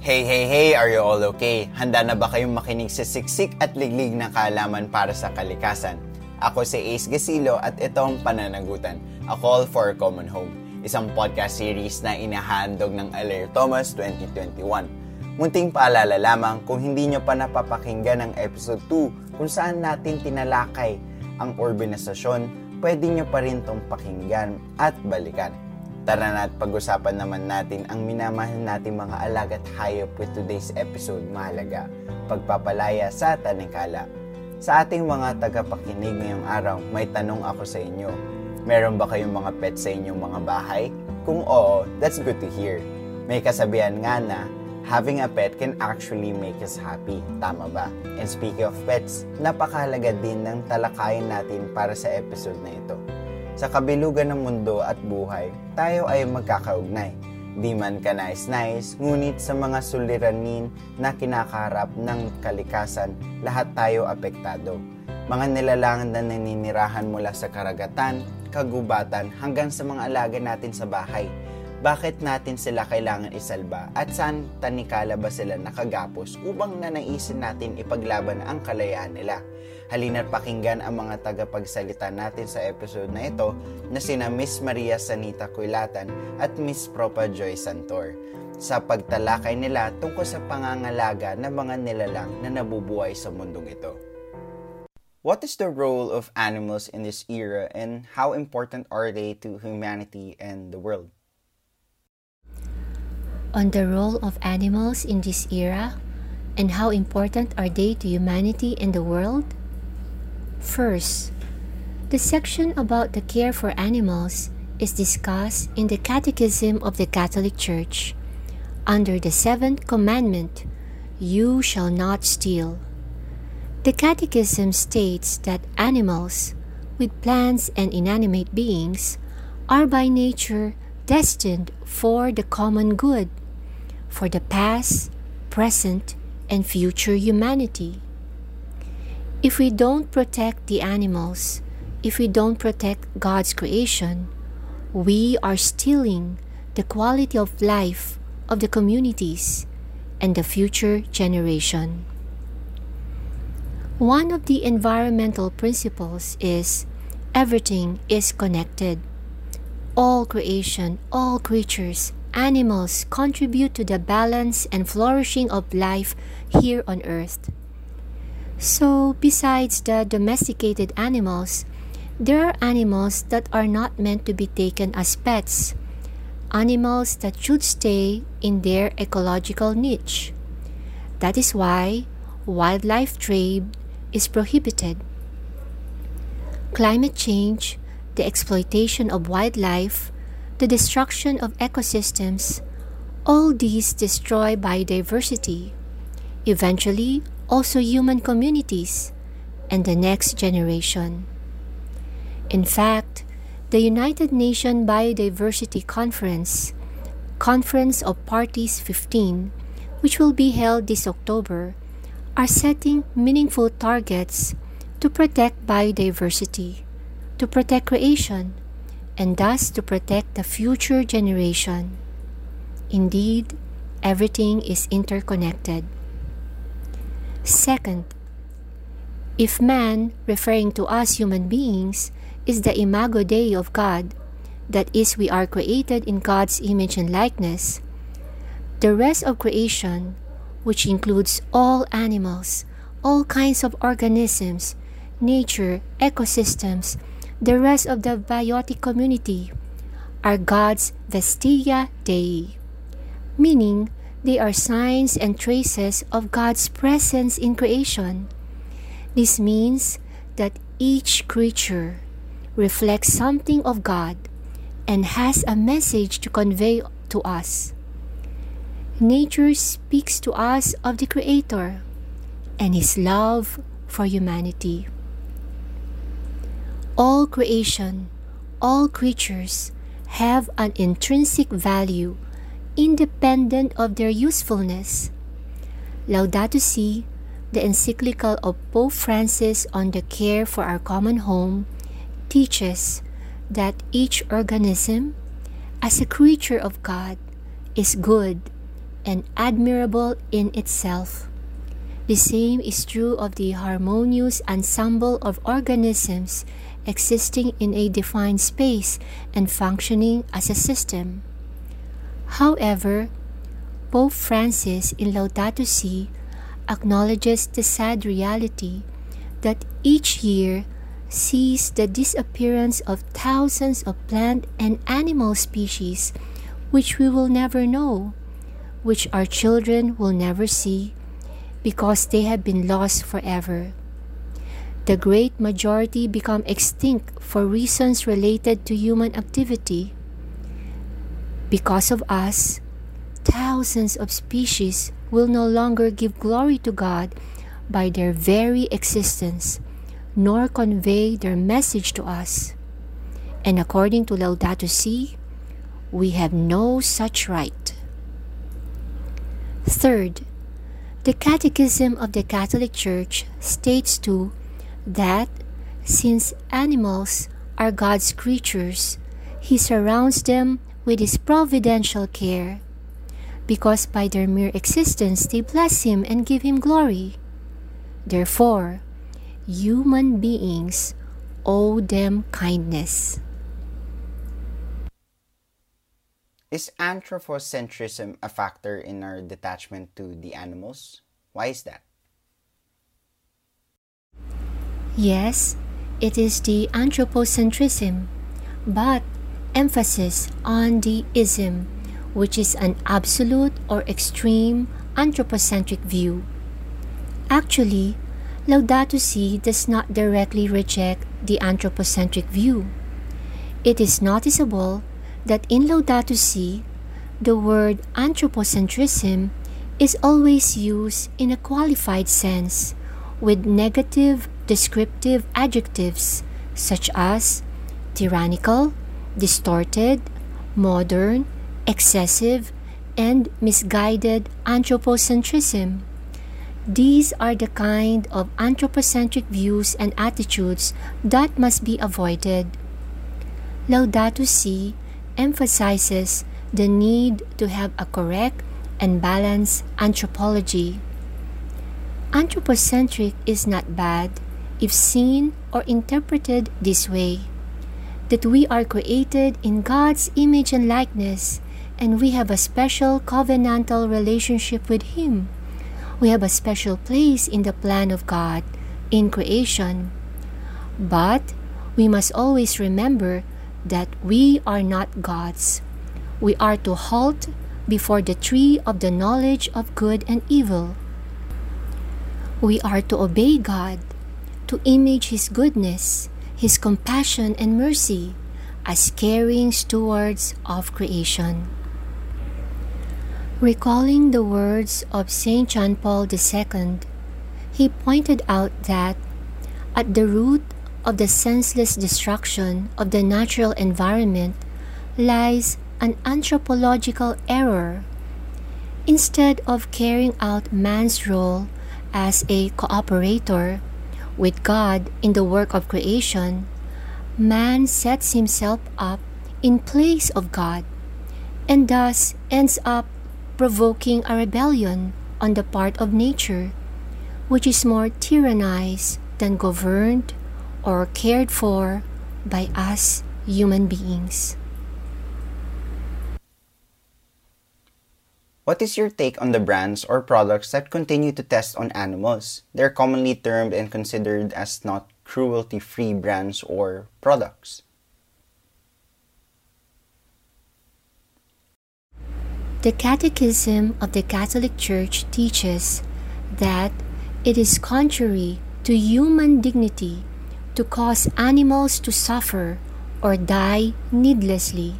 Hey, hey, hey! Are you all okay? Handa na ba kayong makinig sa siksik at liglig na kaalaman para sa kalikasan? Ako si Ace Gasilo at ito ang Pananagutan, A Call for a Common Home, isang podcast series na inahandog ng Alair Thomas 2021. Munting paalala lamang kung hindi nyo pa napapakinggan ang episode 2 kung saan natin tinalakay ang urbanisasyon, pwede nyo pa rin tong pakinggan at balikan. Tara na at pag-usapan naman natin ang minamahal nating mga alagat hayop with today's episode mahalaga, pagpapalaya sa tanikala. Sa ating mga tagapakinig ngayong araw, may tanong ako sa inyo. Meron ba kayong mga pets sa inyong mga bahay? Kung oo, that's good to hear. May kasabihan nga na, having a pet can actually make us happy. Tama ba? And speaking of pets, napakahalaga din ng talakayin natin para sa episode na ito. Sa kabilugan ng mundo at buhay, tayo ay magkakaugnay. Di man ka nice-nice, ngunit sa mga suliranin na kinakaharap ng kalikasan, lahat tayo apektado. Mga nilalang na naninirahan mula sa karagatan, kagubatan, hanggang sa mga alaga natin sa bahay. Bakit natin sila kailangan isalba at saan tanikala ba sila nakagapos upang nanaisin natin ipaglaban ang kalayaan nila? Halina't pakinggan ang mga tagapagsalita natin sa episode na ito na sina Miss Maria Sanita Kuilatan at Miss Propa Joy Santor sa pagtalakay nila tungkol sa pangangalaga ng mga nilalang na nabubuhay sa mundong ito. What is the role of animals in this era and how important are they to humanity and the world? On the role of animals in this era and how important are they to humanity and the world? First, the section about the care for animals is discussed in the Catechism of the Catholic Church under the seventh commandment You shall not steal. The Catechism states that animals, with plants and inanimate beings, are by nature destined for the common good, for the past, present, and future humanity. If we don't protect the animals, if we don't protect God's creation, we are stealing the quality of life of the communities and the future generation. One of the environmental principles is everything is connected. All creation, all creatures, animals contribute to the balance and flourishing of life here on earth. So, besides the domesticated animals, there are animals that are not meant to be taken as pets, animals that should stay in their ecological niche. That is why wildlife trade is prohibited. Climate change, the exploitation of wildlife, the destruction of ecosystems, all these destroy biodiversity. Eventually, also human communities, and the next generation. In fact, the United Nations Biodiversity Conference, Conference of Parties 15, which will be held this October, are setting meaningful targets to protect biodiversity, to protect creation, and thus to protect the future generation. Indeed, everything is interconnected. Second, if man, referring to us human beings, is the imago Dei of God, that is, we are created in God's image and likeness, the rest of creation, which includes all animals, all kinds of organisms, nature, ecosystems, the rest of the biotic community, are God's vestia Dei, meaning they are signs and traces of God's presence in creation. This means that each creature reflects something of God and has a message to convey to us. Nature speaks to us of the Creator and His love for humanity. All creation, all creatures have an intrinsic value independent of their usefulness. Laudato Si, the encyclical of Pope Francis on the care for our common home, teaches that each organism, as a creature of God, is good and admirable in itself. The same is true of the harmonious ensemble of organisms existing in a defined space and functioning as a system. However, Pope Francis in Laudato Si acknowledges the sad reality that each year sees the disappearance of thousands of plant and animal species which we will never know, which our children will never see, because they have been lost forever. The great majority become extinct for reasons related to human activity. Because of us, thousands of species will no longer give glory to God by their very existence, nor convey their message to us. And according to Laudato Si, we have no such right. Third, the Catechism of the Catholic Church states too that since animals are God's creatures, He surrounds them with His providential care, because by their mere existence they bless Him and give Him glory. Therefore, human beings owe them kindness. Is anthropocentrism a factor in our detachment to the animals? Why is that? Yes, it is the anthropocentrism, but emphasis on the ism, which is an absolute or extreme anthropocentric view. Actually, Laudato Si does not directly reject the anthropocentric view. It is noticeable that in Laudato Si, the word anthropocentrism is always used in a qualified sense with negative descriptive adjectives such as tyrannical, distorted, modern, excessive, and misguided anthropocentrism. These are the kind of anthropocentric views and attitudes that must be avoided. Laudato Si emphasizes the need to have a correct and balanced anthropology. Anthropocentric is not bad if seen or interpreted this way that we are created in God's image and likeness, and we have a special covenantal relationship with Him. We have a special place in the plan of God in creation. But we must always remember that we are not gods. We are to halt before the tree of the knowledge of good and evil. We are to obey God, to image His goodness, His compassion and mercy as caring stewards of creation. Recalling the words of St. John Paul II, he pointed out that at the root of the senseless destruction of the natural environment lies an anthropological error. Instead of carrying out man's role as a cooperator with God in the work of creation, man sets himself up in place of God and thus ends up provoking a rebellion on the part of nature, which is more tyrannized than governed or cared for by us human beings. What is your take on the brands or products that continue to test on animals? They're commonly termed and considered as not cruelty free brands or products. The Catechism of the Catholic Church teaches that it is contrary to human dignity to cause animals to suffer or die needlessly.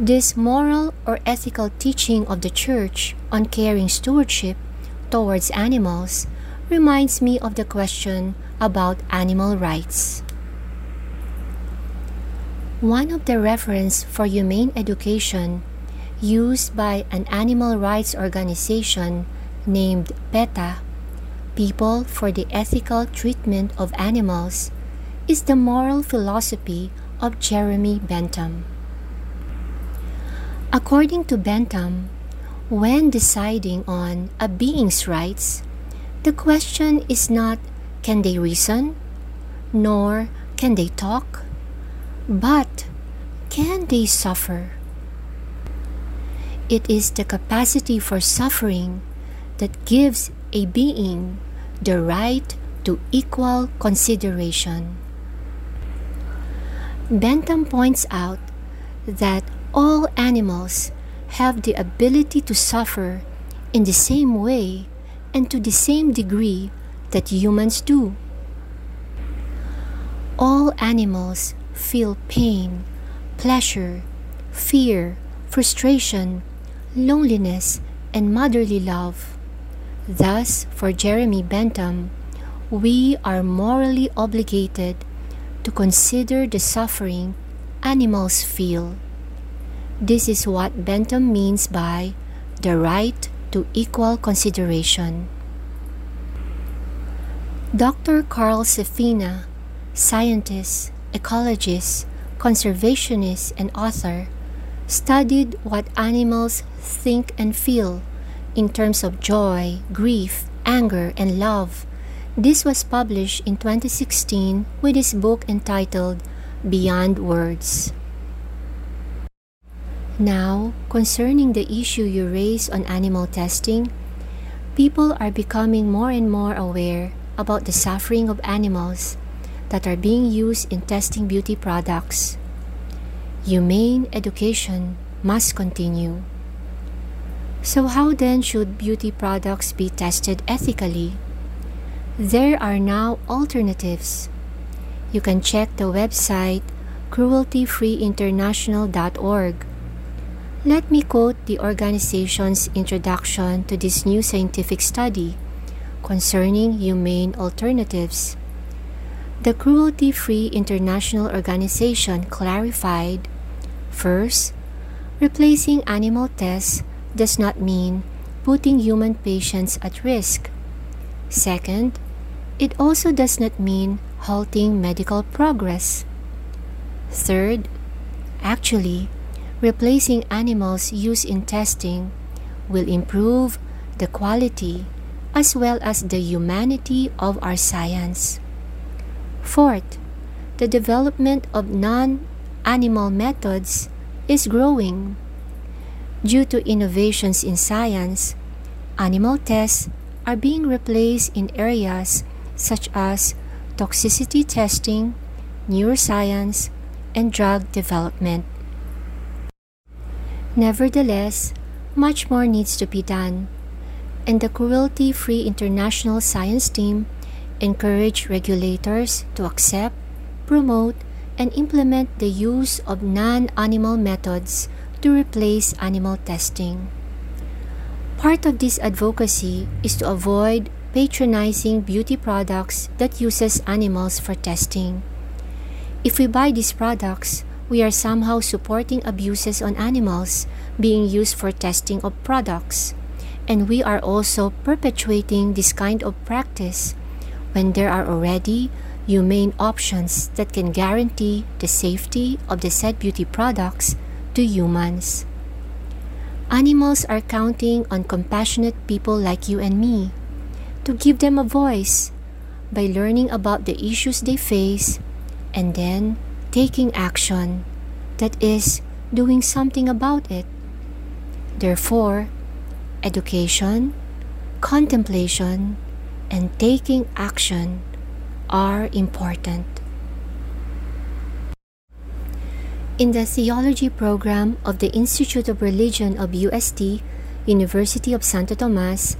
This moral or ethical teaching of the Church on caring stewardship towards animals reminds me of the question about animal rights. One of the reference for humane education used by an animal rights organization named PETA People for the Ethical Treatment of Animals is the moral philosophy of Jeremy Bentham. According to Bentham, When deciding on a being's rights, the question is not can they reason, nor can they talk, but can they suffer? It is the capacity for suffering that gives a being the right to equal consideration. Bentham points out that all animals have the ability to suffer in the same way and to the same degree that humans do. All animals feel pain, pleasure, fear, frustration, loneliness, and motherly love. Thus, for Jeremy Bentham, we are morally obligated to consider the suffering animals feel. This is what Bentham means by the right to equal consideration. Dr. Carl Safina, scientist, ecologist, conservationist, and author, studied what animals think and feel in terms of joy, grief, anger, and love. This was published in 2016 with his book entitled Beyond Words. Now, concerning the issue you raised on animal testing, people are becoming more and more aware about the suffering of animals that are being used in testing beauty products. Humane education must continue. So, how then should beauty products be tested ethically? There are now alternatives. You can check the website crueltyfreeinternational.org. Let me quote the organization's introduction to this new scientific study concerning humane alternatives. The Cruelty Free International Organization clarified first, replacing animal tests does not mean putting human patients at risk. Second, it also does not mean halting medical progress. Third, actually, replacing animals used in testing will improve the quality as well as the humanity of our science. Fourth, the development of non animal methods is growing. Due to innovations in science, animal tests are being replaced in areas such as toxicity testing, neuroscience, and drug development. Nevertheless, much more needs to be done, and the Cruelty Free International Science Team encourage regulators to accept, promote, and implement the use of non animal methods to replace animal testing. Part of this advocacy is to avoid patronizing beauty products that uses animals for testing. If we buy these products, we are somehow supporting abuses on animals being used for testing of products. And we are also perpetuating this kind of practice when there are already humane options that can guarantee the safety of the said beauty products to humans. Animals are counting on compassionate people like you and me to give them a voice by learning about the issues they face and then taking action, that is, doing something about it. Therefore, education, contemplation, and taking action are important. In the theology program of the Institute of Religion of UST, University of Santo Tomas,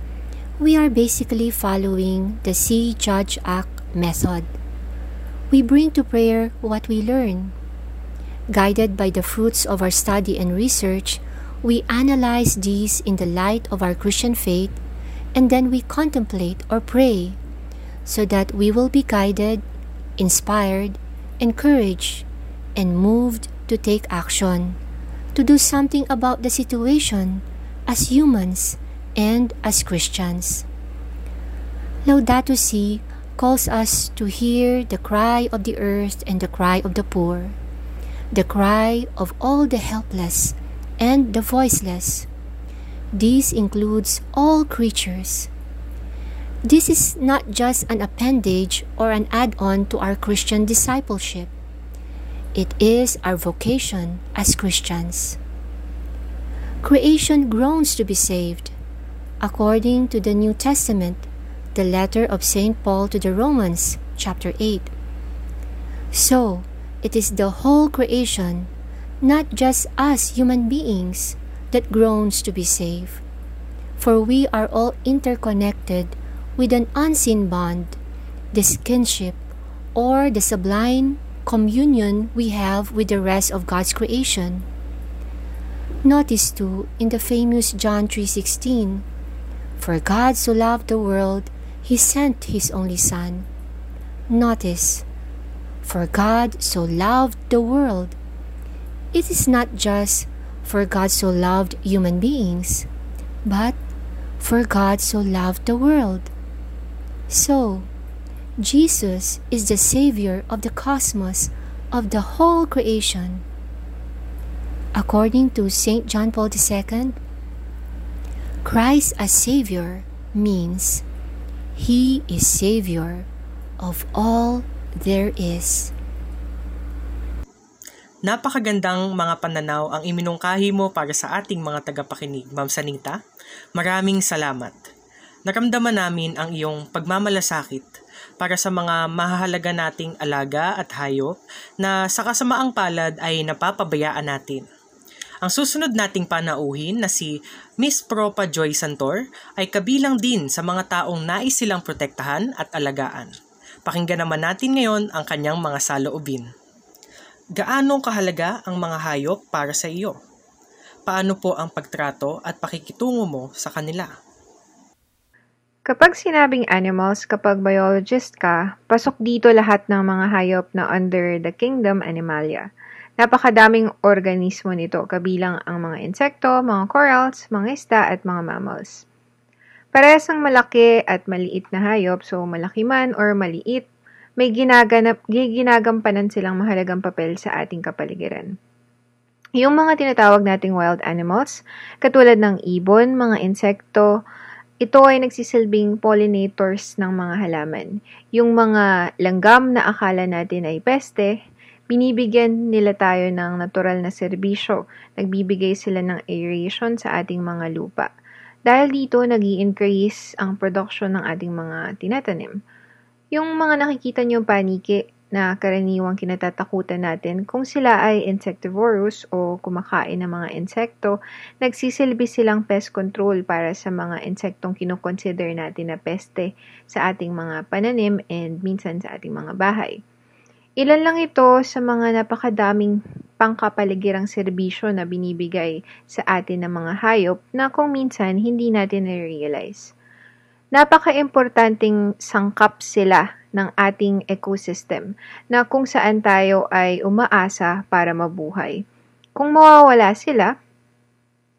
we are basically following the See Judge Act method. We bring to prayer what we learn. Guided by the fruits of our study and research, we analyze these in the light of our Christian faith and then we contemplate or pray so that we will be guided, inspired, encouraged, and moved to take action, to do something about the situation as humans and as Christians. Laudato Si calls us to hear the cry of the earth and the cry of the poor, the cry of all the helpless and the voiceless. This includes all creatures. This is not just an appendage or an add on to our Christian discipleship. It is our vocation as Christians. Creation groans to be saved. According to the New Testament, the letter of St. Paul to the Romans, chapter 8. So, it is the whole creation, not just us human beings, that groans to be saved. For we are all interconnected with an unseen bond, the kinship, or the sublime communion we have with the rest of God's creation. Notice too in the famous John 3:16, For God so loved the world, he sent his only son. Notice, for God so loved the world. It is not just for God so loved human beings, but for God so loved the world. So, Jesus is the Savior of the cosmos, of the whole creation. According to St. John Paul II, Christ as Savior means He is Savior of all there is. Napakagandang mga pananaw ang iminungkahi mo para sa ating mga tagapakinig, Ma'am Sanita. Maraming salamat. Naramdaman namin ang iyong pagmamalasakit para sa mga mahahalaga nating alaga at hayop na sa kasamaang palad ay napapabayaan natin. Ang susunod nating panauhin na si Miss Propa Joy Santor ay kabilang din sa mga taong nais silang protektahan at alagaan. Pakinggan naman natin ngayon ang kanyang mga saloobin. Gaano kahalaga ang mga hayop para sa iyo? Paano po ang pagtrato at pakikitungo mo sa kanila? Kapag sinabing animals, kapag biologist ka, pasok dito lahat ng mga hayop na under the kingdom Animalia. Napakadaming organismo nito, kabilang ang mga insekto, mga corals, mga isda at mga mammals. Parehas ang malaki at maliit na hayop, so malaki man or maliit, may ginaganap, ginagampanan silang mahalagang papel sa ating kapaligiran. Yung mga tinatawag nating wild animals, katulad ng ibon, mga insekto, ito ay nagsisilbing pollinators ng mga halaman. Yung mga langgam na akala natin ay peste, binibigyan nila tayo ng natural na serbisyo. Nagbibigay sila ng aeration sa ating mga lupa. Dahil dito, nag increase ang production ng ating mga tinatanim. Yung mga nakikita nyo paniki, na karaniwang kinatatakutan natin kung sila ay insectivorous o kumakain ng mga insekto, nagsisilbi silang pest control para sa mga insektong kinukonsider natin na peste sa ating mga pananim and minsan sa ating mga bahay. Ilan lang ito sa mga napakadaming pangkapaligirang serbisyo na binibigay sa atin ng mga hayop na kung minsan hindi natin na-realize. Napaka-importanting sangkap sila ng ating ecosystem na kung saan tayo ay umaasa para mabuhay. Kung mawawala sila,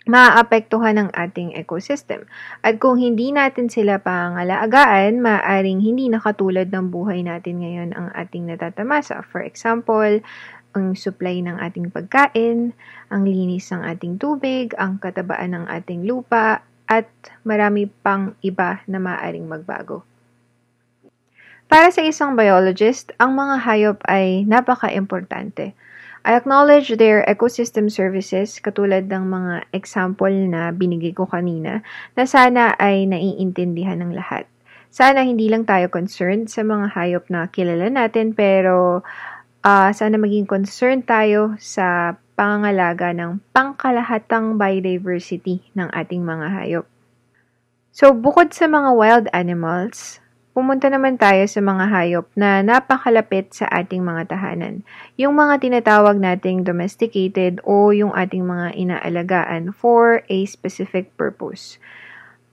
maaapektuhan ang ating ecosystem. At kung hindi natin sila pangalagaan, maaaring hindi nakatulad ng buhay natin ngayon ang ating natatamasa. For example, ang supply ng ating pagkain, ang linis ng ating tubig, ang katabaan ng ating lupa, at marami pang iba na maaaring magbago. Para sa isang biologist, ang mga hayop ay napaka-importante. I acknowledge their ecosystem services katulad ng mga example na binigay ko kanina na sana ay naiintindihan ng lahat. Sana hindi lang tayo concerned sa mga hayop na kilala natin pero uh, sana maging concerned tayo sa pangangalaga ng pangkalahatang biodiversity ng ating mga hayop. So, bukod sa mga wild animals, Pumunta naman tayo sa mga hayop na napakalapit sa ating mga tahanan. Yung mga tinatawag nating domesticated o yung ating mga inaalagaan for a specific purpose.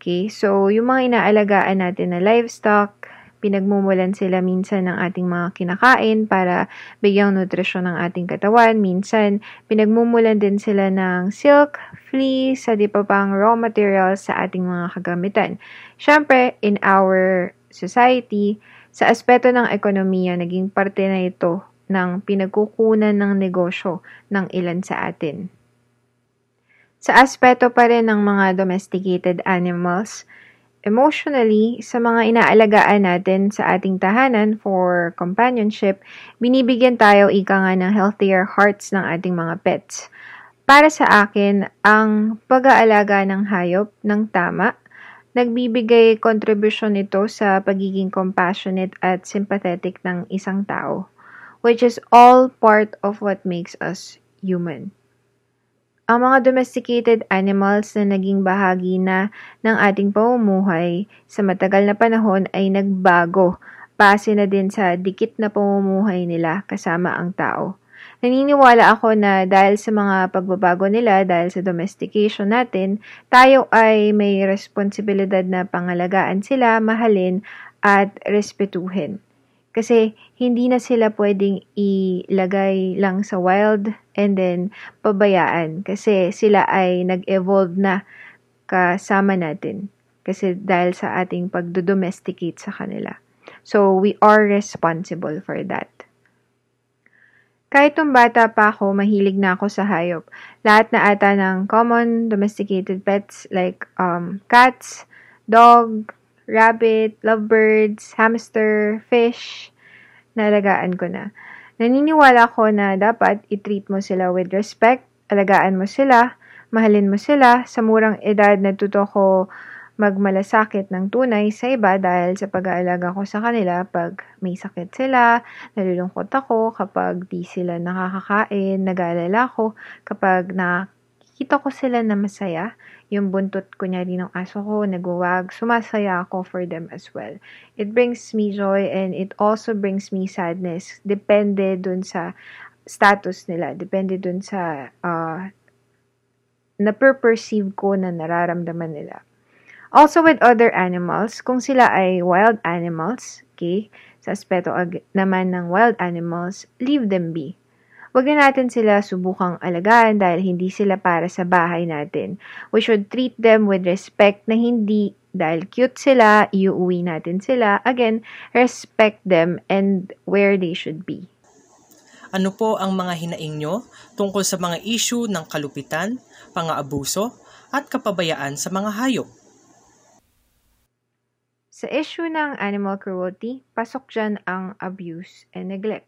Okay, so yung mga inaalagaan natin na livestock, pinagmumulan sila minsan ng ating mga kinakain para bigyang nutrisyon ng ating katawan. Minsan, pinagmumulan din sila ng silk, fleece, sa di pa pang raw materials sa ating mga kagamitan. Siyempre, in our society, sa aspeto ng ekonomiya, naging parte na ito ng pinagkukunan ng negosyo ng ilan sa atin. Sa aspeto pa rin ng mga domesticated animals, emotionally, sa mga inaalagaan natin sa ating tahanan for companionship, binibigyan tayo ika nga ng healthier hearts ng ating mga pets. Para sa akin, ang pag-aalaga ng hayop ng tama, nagbibigay contribution ito sa pagiging compassionate at sympathetic ng isang tao, which is all part of what makes us human. Ang mga domesticated animals na naging bahagi na ng ating pamumuhay sa matagal na panahon ay nagbago base na din sa dikit na pamumuhay nila kasama ang tao. Naniniwala ako na dahil sa mga pagbabago nila, dahil sa domestication natin, tayo ay may responsibilidad na pangalagaan sila, mahalin, at respetuhin. Kasi hindi na sila pwedeng ilagay lang sa wild and then pabayaan. Kasi sila ay nag-evolve na kasama natin. Kasi dahil sa ating pagdodomesticate sa kanila. So, we are responsible for that. Kahit nung bata pa ako, mahilig na ako sa hayop. Lahat na ata ng common domesticated pets like um, cats, dog, rabbit, lovebirds, hamster, fish, nalagaan ko na. Naniniwala ko na dapat i-treat mo sila with respect, alagaan mo sila, mahalin mo sila. Sa murang edad natuto ko magmalasakit ng tunay sa iba dahil sa pag-aalaga ko sa kanila pag may sakit sila, nalulungkot ako kapag di sila nakakakain, nag-aalala ko kapag nakikita ko sila na masaya, yung buntot kunyari ng aso ko, nagwawag, sumasaya ako for them as well. It brings me joy and it also brings me sadness. Depende dun sa status nila. Depende dun sa uh, na-perceive ko na nararamdaman nila. Also with other animals, kung sila ay wild animals, okay, sa aspeto naman ng wild animals, leave them be. Huwag na natin sila subukang alagaan dahil hindi sila para sa bahay natin. We should treat them with respect na hindi dahil cute sila, iuwi natin sila. Again, respect them and where they should be. Ano po ang mga hinaing nyo tungkol sa mga issue ng kalupitan, pang-aabuso, at kapabayaan sa mga hayop? Sa issue ng animal cruelty, pasok dyan ang abuse and neglect.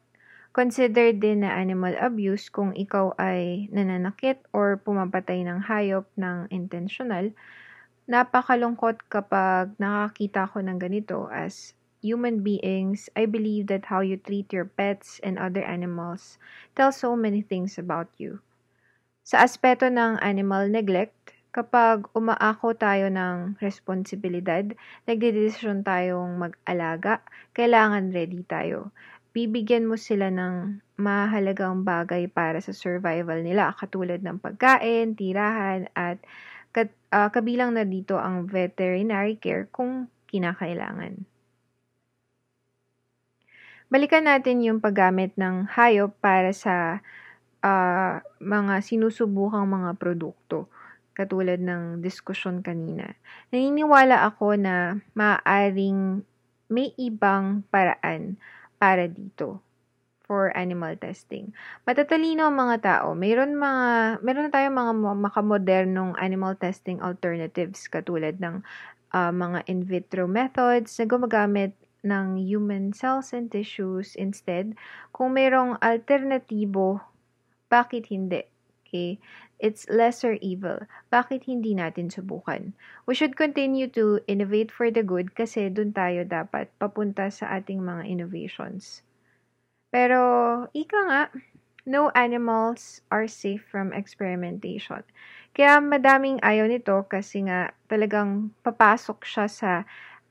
Consider din na animal abuse kung ikaw ay nananakit or pumapatay ng hayop ng intentional. Napakalungkot kapag nakakita ko ng ganito as human beings, I believe that how you treat your pets and other animals tell so many things about you. Sa aspeto ng animal neglect, kapag umaako tayo ng responsibilidad, nagdedesisyon tayong mag-alaga, kailangan ready tayo. Bibigyan mo sila ng mahalagang bagay para sa survival nila katulad ng pagkain, tirahan at kat, uh, kabilang na dito ang veterinary care kung kinakailangan. Balikan natin yung paggamit ng hayop para sa uh, mga sinusubukang mga produkto katulad ng diskusyon kanina. Naniniwala ako na maaaring may ibang paraan para dito for animal testing. Matatalino ang mga tao. Mayroon mga meron na tayong mga makamodernong animal testing alternatives katulad ng uh, mga in vitro methods na gumagamit ng human cells and tissues instead. Kung mayroong alternatibo, bakit hindi? Okay? It's lesser evil. Bakit hindi natin subukan? We should continue to innovate for the good kasi dun tayo dapat papunta sa ating mga innovations. Pero, ika nga, no animals are safe from experimentation. Kaya madaming ayaw nito kasi nga talagang papasok siya sa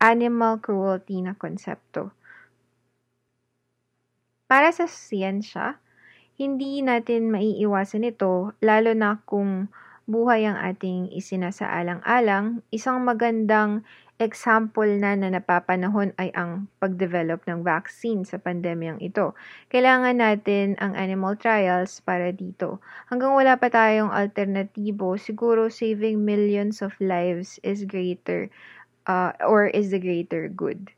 animal cruelty na konsepto. Para sa siyensya, hindi natin maiiwasan ito lalo na kung buhay ang ating isinasaalang-alang, isang magandang example na na napapanahon ay ang pagdevelop ng vaccine sa pandemyang ito. Kailangan natin ang animal trials para dito. Hanggang wala pa tayong alternatibo, siguro saving millions of lives is greater uh, or is the greater good.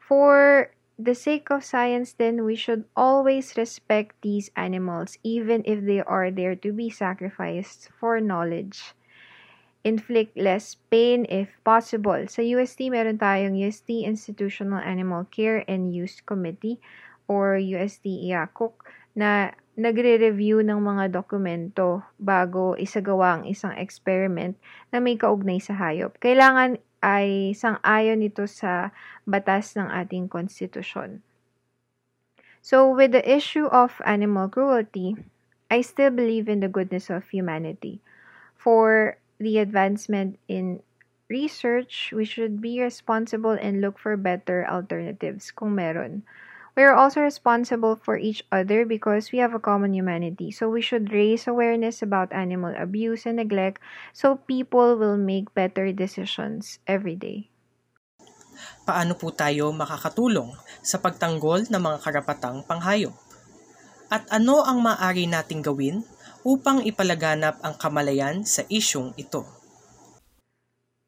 For the sake of science, then we should always respect these animals, even if they are there to be sacrificed for knowledge. Inflict less pain if possible. Sa UST, meron tayong UST Institutional Animal Care and Use Committee or UST IACUC na nagre-review ng mga dokumento bago isagawa ang isang experiment na may kaugnay sa hayop. Kailangan ay sang-ayon ito sa batas ng ating konstitusyon. So, with the issue of animal cruelty, I still believe in the goodness of humanity. For the advancement in research, we should be responsible and look for better alternatives kung meron. We are also responsible for each other because we have a common humanity. So we should raise awareness about animal abuse and neglect so people will make better decisions every day. Paano po tayo makakatulong sa pagtanggol ng mga karapatang panghayop? At ano ang maaari nating gawin upang ipalaganap ang kamalayan sa isyong ito?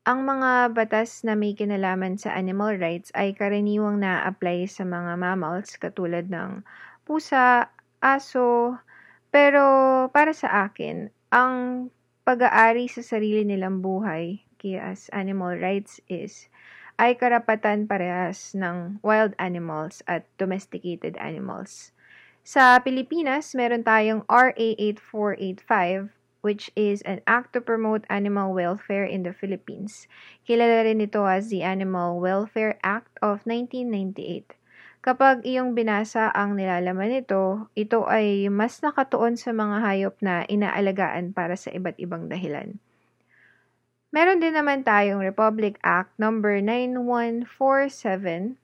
Ang mga batas na may kinalaman sa animal rights ay karaniwang na-apply sa mga mammals katulad ng pusa, aso, pero para sa akin, ang pag-aari sa sarili nilang buhay, kaya as animal rights is, ay karapatan parehas ng wild animals at domesticated animals. Sa Pilipinas, meron tayong RA 8485 which is an act to promote animal welfare in the Philippines. Kilala rin ito as the Animal Welfare Act of 1998. Kapag iyong binasa ang nilalaman nito, ito ay mas nakatuon sa mga hayop na inaalagaan para sa iba't ibang dahilan. Meron din naman tayong Republic Act number 9147,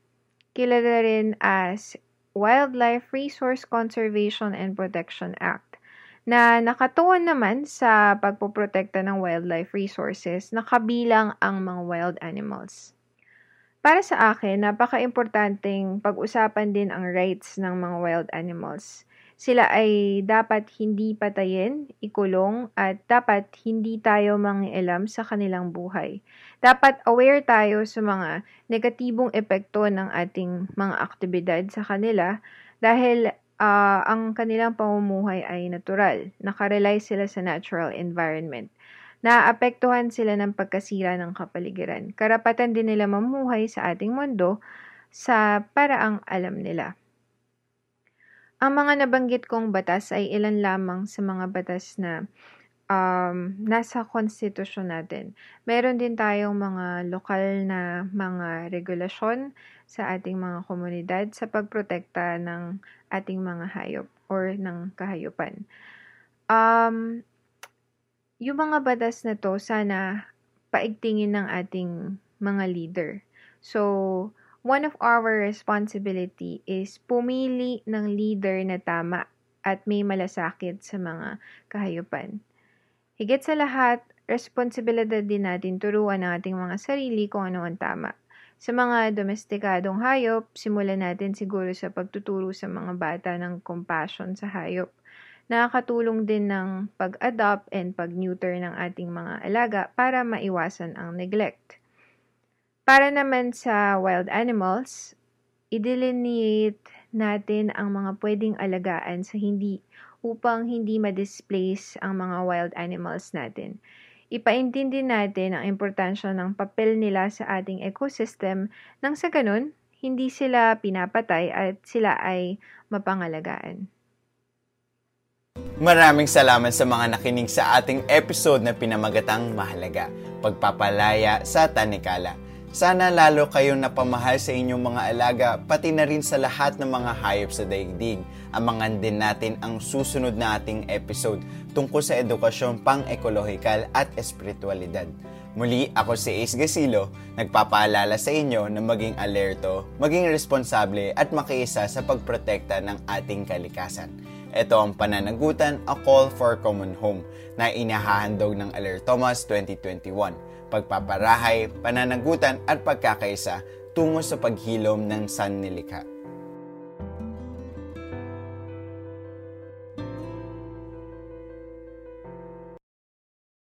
kilala rin as Wildlife Resource Conservation and Protection Act na nakatuon naman sa pagpoprotekta ng wildlife resources na kabilang ang mga wild animals. Para sa akin, napaka-importanting pag-usapan din ang rights ng mga wild animals. Sila ay dapat hindi patayin, ikulong, at dapat hindi tayo mangialam sa kanilang buhay. Dapat aware tayo sa mga negatibong epekto ng ating mga aktibidad sa kanila dahil uh, ang kanilang pamumuhay ay natural. Nakarely sila sa natural environment. Naapektuhan sila ng pagkasira ng kapaligiran. Karapatan din nila mamuhay sa ating mundo sa paraang alam nila. Ang mga nabanggit kong batas ay ilan lamang sa mga batas na um, nasa konstitusyon natin. Meron din tayong mga lokal na mga regulasyon sa ating mga komunidad sa pagprotekta ng ating mga hayop or ng kahayupan. Um, yung mga batas na to, sana paigtingin ng ating mga leader. So, one of our responsibility is pumili ng leader na tama at may malasakit sa mga kahayupan. Higit sa lahat, responsibilidad din natin turuan ang ating mga sarili kung ano ang tama. Sa mga domestikadong hayop, simulan natin siguro sa pagtuturo sa mga bata ng compassion sa hayop. Nakakatulong din ng pag-adopt and pag-neuter ng ating mga alaga para maiwasan ang neglect. Para naman sa wild animals, i-delineate natin ang mga pwedeng alagaan sa hindi upang hindi ma-displace ang mga wild animals natin. Ipaintindi natin ang importansya ng papel nila sa ating ecosystem nang sa ganun, hindi sila pinapatay at sila ay mapangalagaan. Maraming salamat sa mga nakinig sa ating episode na pinamagatang Mahalaga, Pagpapalaya sa Tanikala. Sana lalo kayong napamahal sa inyong mga alaga, pati na rin sa lahat ng mga hayop sa daigdig. Amangan din natin ang susunod na ating episode tungkol sa edukasyon pang-ekolohikal at espiritualidad. Muli, ako si Ace Gasilo, nagpapaalala sa inyo na maging alerto, maging responsable at makiisa sa pagprotekta ng ating kalikasan. Ito ang pananagutan, A Call for Common Home, na inahahandog ng Alert Thomas 2021 pagpaparahay, pananagutan at pagkakaisa tungo sa paghilom ng sannilikha.